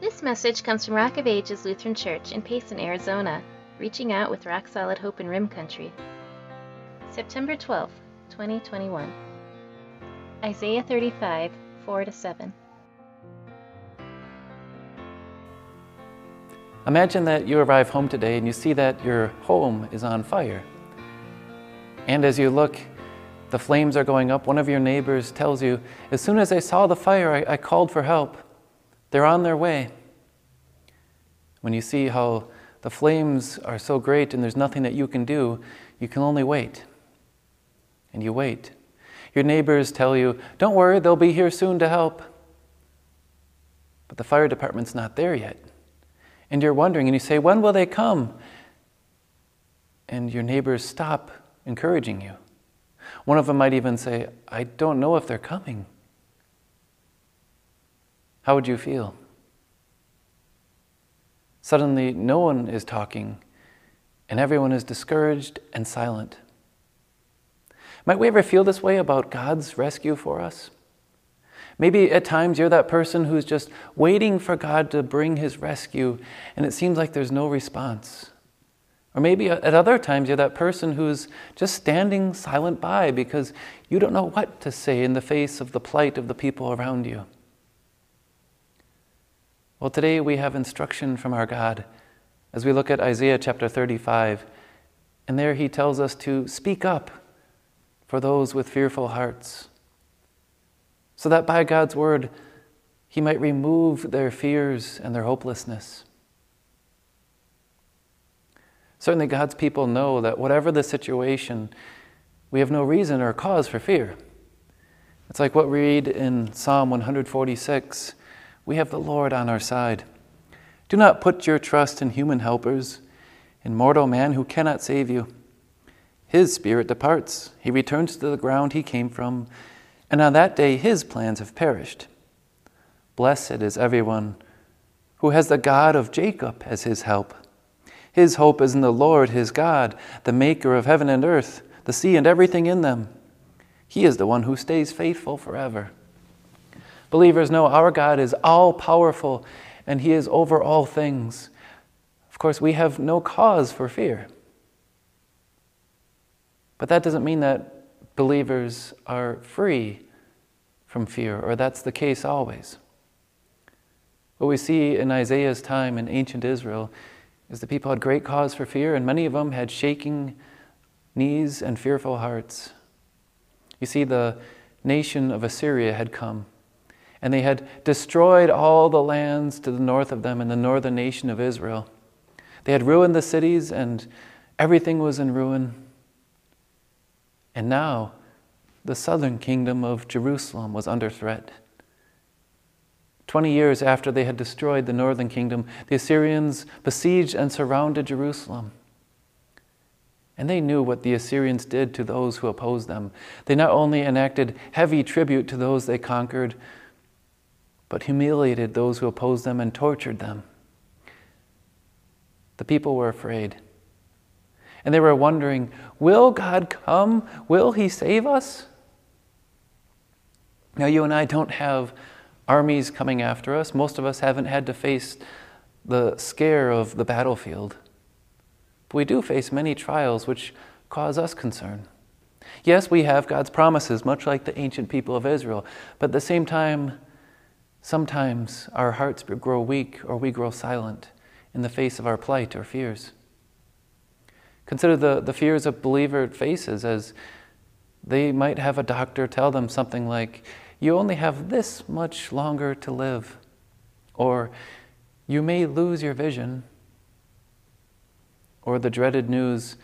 This message comes from Rock of Ages Lutheran Church in Payson, Arizona, reaching out with rock solid hope in Rim Country. September 12, 2021. Isaiah 35, 4 to 7. Imagine that you arrive home today and you see that your home is on fire. And as you look, the flames are going up. One of your neighbors tells you, As soon as I saw the fire, I, I called for help. They're on their way. When you see how the flames are so great and there's nothing that you can do, you can only wait. And you wait. Your neighbors tell you, Don't worry, they'll be here soon to help. But the fire department's not there yet. And you're wondering, and you say, When will they come? And your neighbors stop encouraging you. One of them might even say, I don't know if they're coming. How would you feel? Suddenly, no one is talking, and everyone is discouraged and silent. Might we ever feel this way about God's rescue for us? Maybe at times you're that person who's just waiting for God to bring his rescue, and it seems like there's no response. Or maybe at other times you're that person who's just standing silent by because you don't know what to say in the face of the plight of the people around you. Well, today we have instruction from our God as we look at Isaiah chapter 35. And there he tells us to speak up for those with fearful hearts, so that by God's word he might remove their fears and their hopelessness. Certainly, God's people know that whatever the situation, we have no reason or cause for fear. It's like what we read in Psalm 146 we have the Lord on our side. Do not put your trust in human helpers, in mortal man who cannot save you. His spirit departs, he returns to the ground he came from, and on that day his plans have perished. Blessed is everyone who has the God of Jacob as his help. His hope is in the Lord his God, the maker of heaven and earth, the sea and everything in them. He is the one who stays faithful forever. Believers know our God is all powerful and He is over all things. Of course, we have no cause for fear. But that doesn't mean that believers are free from fear, or that's the case always. What we see in Isaiah's time in ancient Israel is the people had great cause for fear, and many of them had shaking knees and fearful hearts. You see, the nation of Assyria had come and they had destroyed all the lands to the north of them in the northern nation of Israel. They had ruined the cities, and everything was in ruin. And now, the southern kingdom of Jerusalem was under threat. Twenty years after they had destroyed the northern kingdom, the Assyrians besieged and surrounded Jerusalem. And they knew what the Assyrians did to those who opposed them. They not only enacted heavy tribute to those they conquered, but humiliated those who opposed them and tortured them. The people were afraid. And they were wondering will God come? Will He save us? Now, you and I don't have armies coming after us. Most of us haven't had to face the scare of the battlefield. But we do face many trials which cause us concern. Yes, we have God's promises, much like the ancient people of Israel, but at the same time, Sometimes our hearts grow weak or we grow silent in the face of our plight or fears. Consider the, the fears a believer faces as they might have a doctor tell them something like, You only have this much longer to live, or you may lose your vision, or the dreaded news,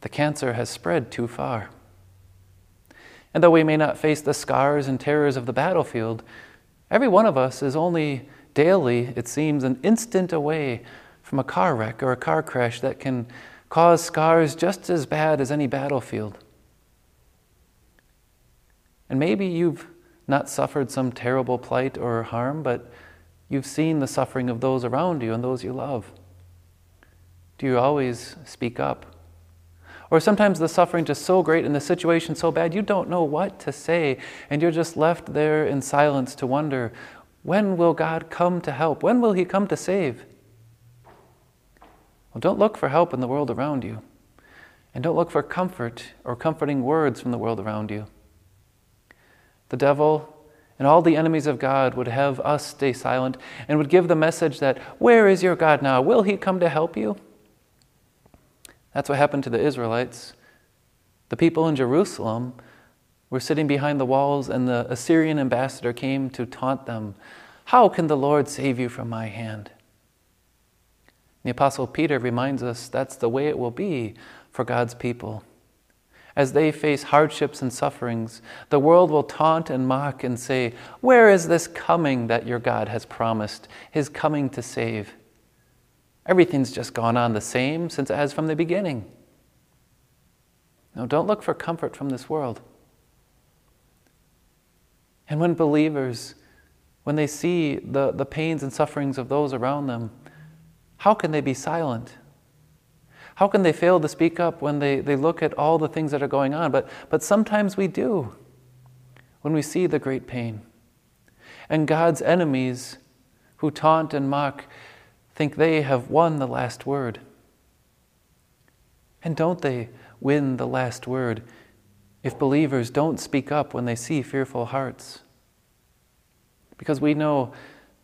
the cancer has spread too far. And though we may not face the scars and terrors of the battlefield, Every one of us is only daily, it seems, an instant away from a car wreck or a car crash that can cause scars just as bad as any battlefield. And maybe you've not suffered some terrible plight or harm, but you've seen the suffering of those around you and those you love. Do you always speak up? Or sometimes the suffering just so great and the situation so bad, you don't know what to say, and you're just left there in silence to wonder When will God come to help? When will He come to save? Well, don't look for help in the world around you. And don't look for comfort or comforting words from the world around you. The devil and all the enemies of God would have us stay silent and would give the message that, Where is your God now? Will he come to help you? That's what happened to the Israelites. The people in Jerusalem were sitting behind the walls, and the Assyrian ambassador came to taunt them How can the Lord save you from my hand? The Apostle Peter reminds us that's the way it will be for God's people. As they face hardships and sufferings, the world will taunt and mock and say, Where is this coming that your God has promised, his coming to save? Everything's just gone on the same since as from the beginning. No, don't look for comfort from this world. And when believers, when they see the, the pains and sufferings of those around them, how can they be silent? How can they fail to speak up when they, they look at all the things that are going on? But, but sometimes we do when we see the great pain. And God's enemies who taunt and mock think they have won the last word. And don't they win the last word if believers don't speak up when they see fearful hearts? Because we know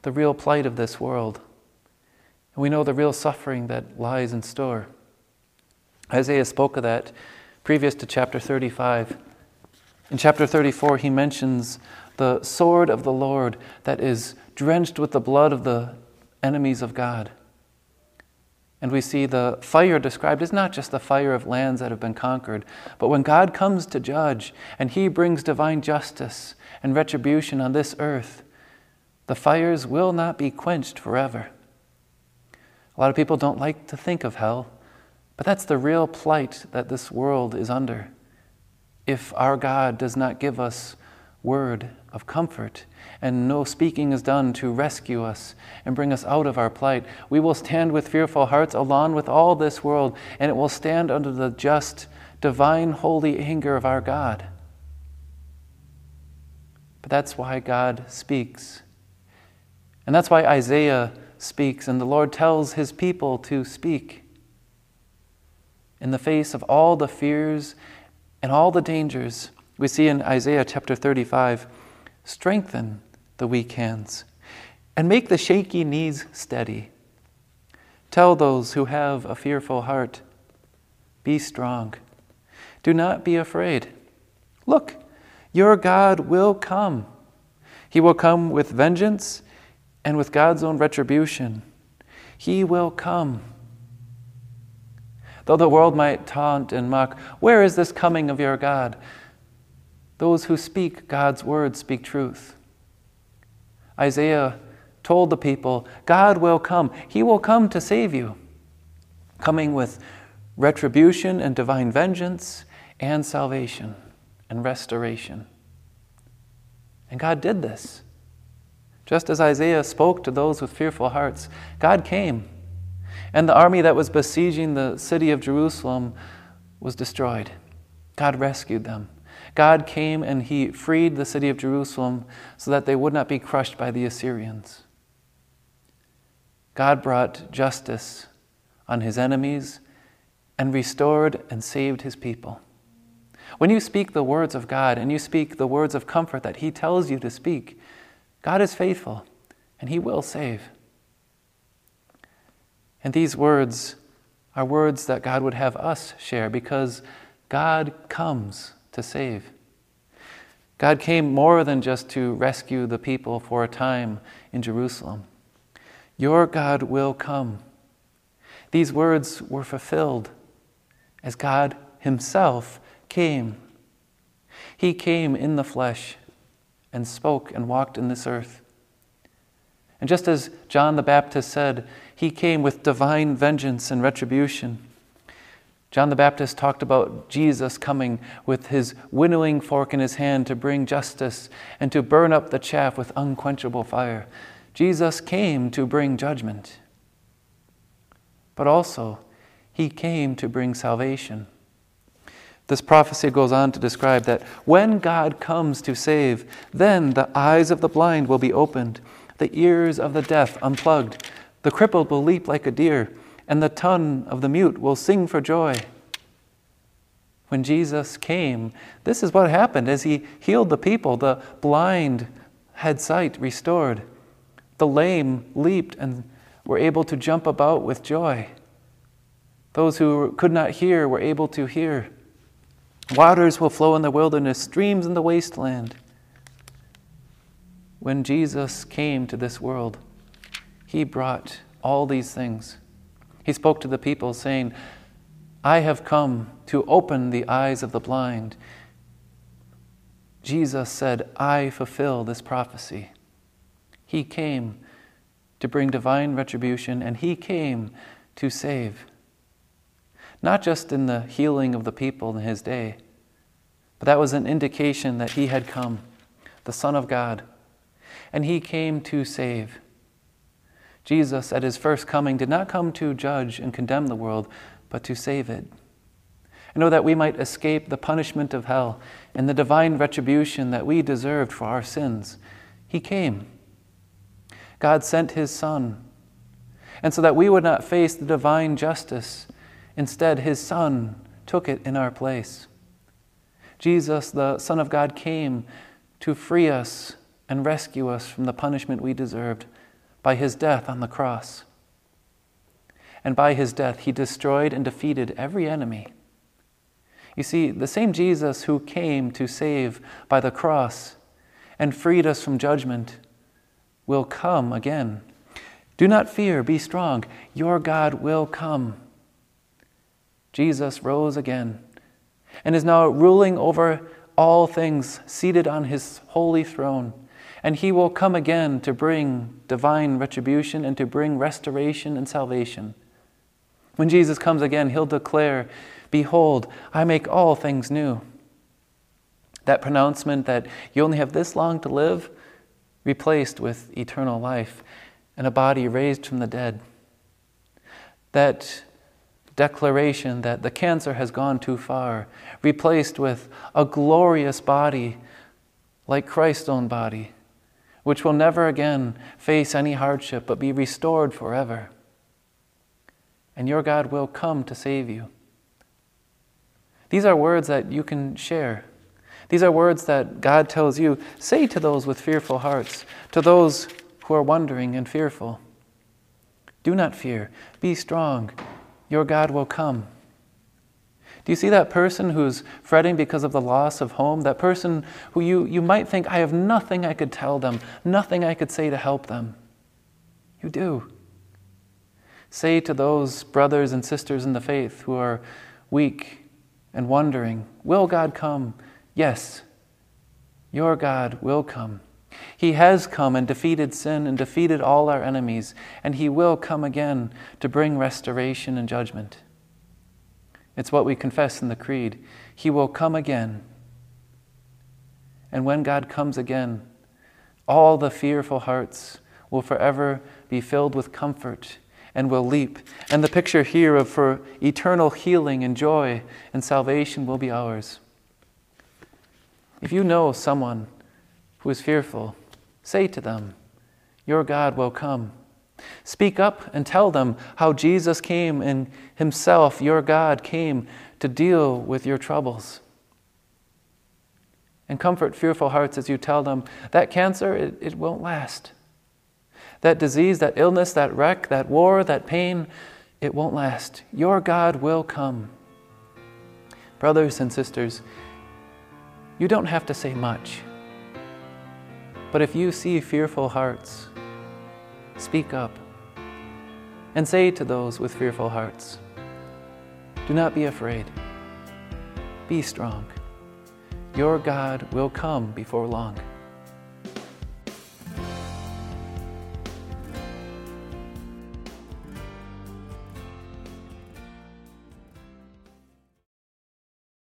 the real plight of this world, and we know the real suffering that lies in store. Isaiah spoke of that previous to chapter 35. In chapter 34, he mentions the sword of the Lord that is drenched with the blood of the enemies of God. And we see the fire described as not just the fire of lands that have been conquered, but when God comes to judge and he brings divine justice and retribution on this earth, the fires will not be quenched forever. A lot of people don't like to think of hell but that's the real plight that this world is under. If our God does not give us word of comfort and no speaking is done to rescue us and bring us out of our plight, we will stand with fearful hearts along with all this world, and it will stand under the just, divine, holy anger of our God. But that's why God speaks. And that's why Isaiah speaks, and the Lord tells his people to speak in the face of all the fears and all the dangers, we see in Isaiah chapter 35 strengthen the weak hands and make the shaky knees steady. Tell those who have a fearful heart, be strong. Do not be afraid. Look, your God will come. He will come with vengeance and with God's own retribution. He will come. Though the world might taunt and mock, Where is this coming of your God? Those who speak God's word speak truth. Isaiah told the people, God will come. He will come to save you, coming with retribution and divine vengeance and salvation and restoration. And God did this. Just as Isaiah spoke to those with fearful hearts, God came and the army that was besieging the city of Jerusalem was destroyed. God rescued them. God came and he freed the city of Jerusalem so that they would not be crushed by the Assyrians. God brought justice on his enemies and restored and saved his people. When you speak the words of God and you speak the words of comfort that he tells you to speak, God is faithful and he will save. And these words are words that God would have us share because God comes to save. God came more than just to rescue the people for a time in Jerusalem. Your God will come. These words were fulfilled as God Himself came. He came in the flesh and spoke and walked in this earth. And just as John the Baptist said, he came with divine vengeance and retribution. John the Baptist talked about Jesus coming with his winnowing fork in his hand to bring justice and to burn up the chaff with unquenchable fire. Jesus came to bring judgment. But also, he came to bring salvation. This prophecy goes on to describe that when God comes to save, then the eyes of the blind will be opened the ears of the deaf unplugged, the crippled will leap like a deer, and the tongue of the mute will sing for joy. When Jesus came, this is what happened as he healed the people. The blind had sight restored, the lame leaped and were able to jump about with joy. Those who could not hear were able to hear. Waters will flow in the wilderness, streams in the wasteland. When Jesus came to this world, he brought all these things. He spoke to the people, saying, I have come to open the eyes of the blind. Jesus said, I fulfill this prophecy. He came to bring divine retribution, and He came to save not just in the healing of the people in his day, but that was an indication that he had come, the Son of God, and he came to save. Jesus, at his first coming, did not come to judge and condemn the world, but to save it. And know that we might escape the punishment of hell and the divine retribution that we deserved for our sins. He came. God sent his Son. And so that we would not face the divine justice Instead, his Son took it in our place. Jesus, the Son of God, came to free us and rescue us from the punishment we deserved by his death on the cross. And by his death, he destroyed and defeated every enemy. You see, the same Jesus who came to save by the cross and freed us from judgment will come again. Do not fear, be strong. Your God will come. Jesus rose again and is now ruling over all things, seated on his holy throne. And he will come again to bring divine retribution and to bring restoration and salvation. When Jesus comes again, he'll declare, Behold, I make all things new. That pronouncement that you only have this long to live, replaced with eternal life and a body raised from the dead. That declaration that the cancer has gone too far, replaced with a glorious body like Christ's own body, which will never again face any hardship but be restored forever. And your God will come to save you. These are words that you can share. These are words that God tells you say to those with fearful hearts, to those who are wondering and fearful. Do not fear. Be strong your God will come. Do you see that person who's fretting because of the loss of home? That person who you, you might think, I have nothing I could tell them, nothing I could say to help them. You do. Say to those brothers and sisters in the faith who are weak and wondering, Will God come? Yes, your God will come. He has come and defeated sin and defeated all our enemies, and He will come again to bring restoration and judgment. It's what we confess in the Creed. He will come again. And when God comes again, all the fearful hearts will forever be filled with comfort and will leap. And the picture here of for eternal healing and joy and salvation will be ours. If you know someone who is fearful, say to them, Your God will come. Speak up and tell them how Jesus came and Himself, your God, came to deal with your troubles. And comfort fearful hearts as you tell them that cancer, it, it won't last. That disease, that illness, that wreck, that war, that pain, it won't last. Your God will come. Brothers and sisters, you don't have to say much. But if you see fearful hearts, speak up and say to those with fearful hearts, Do not be afraid. Be strong. Your God will come before long.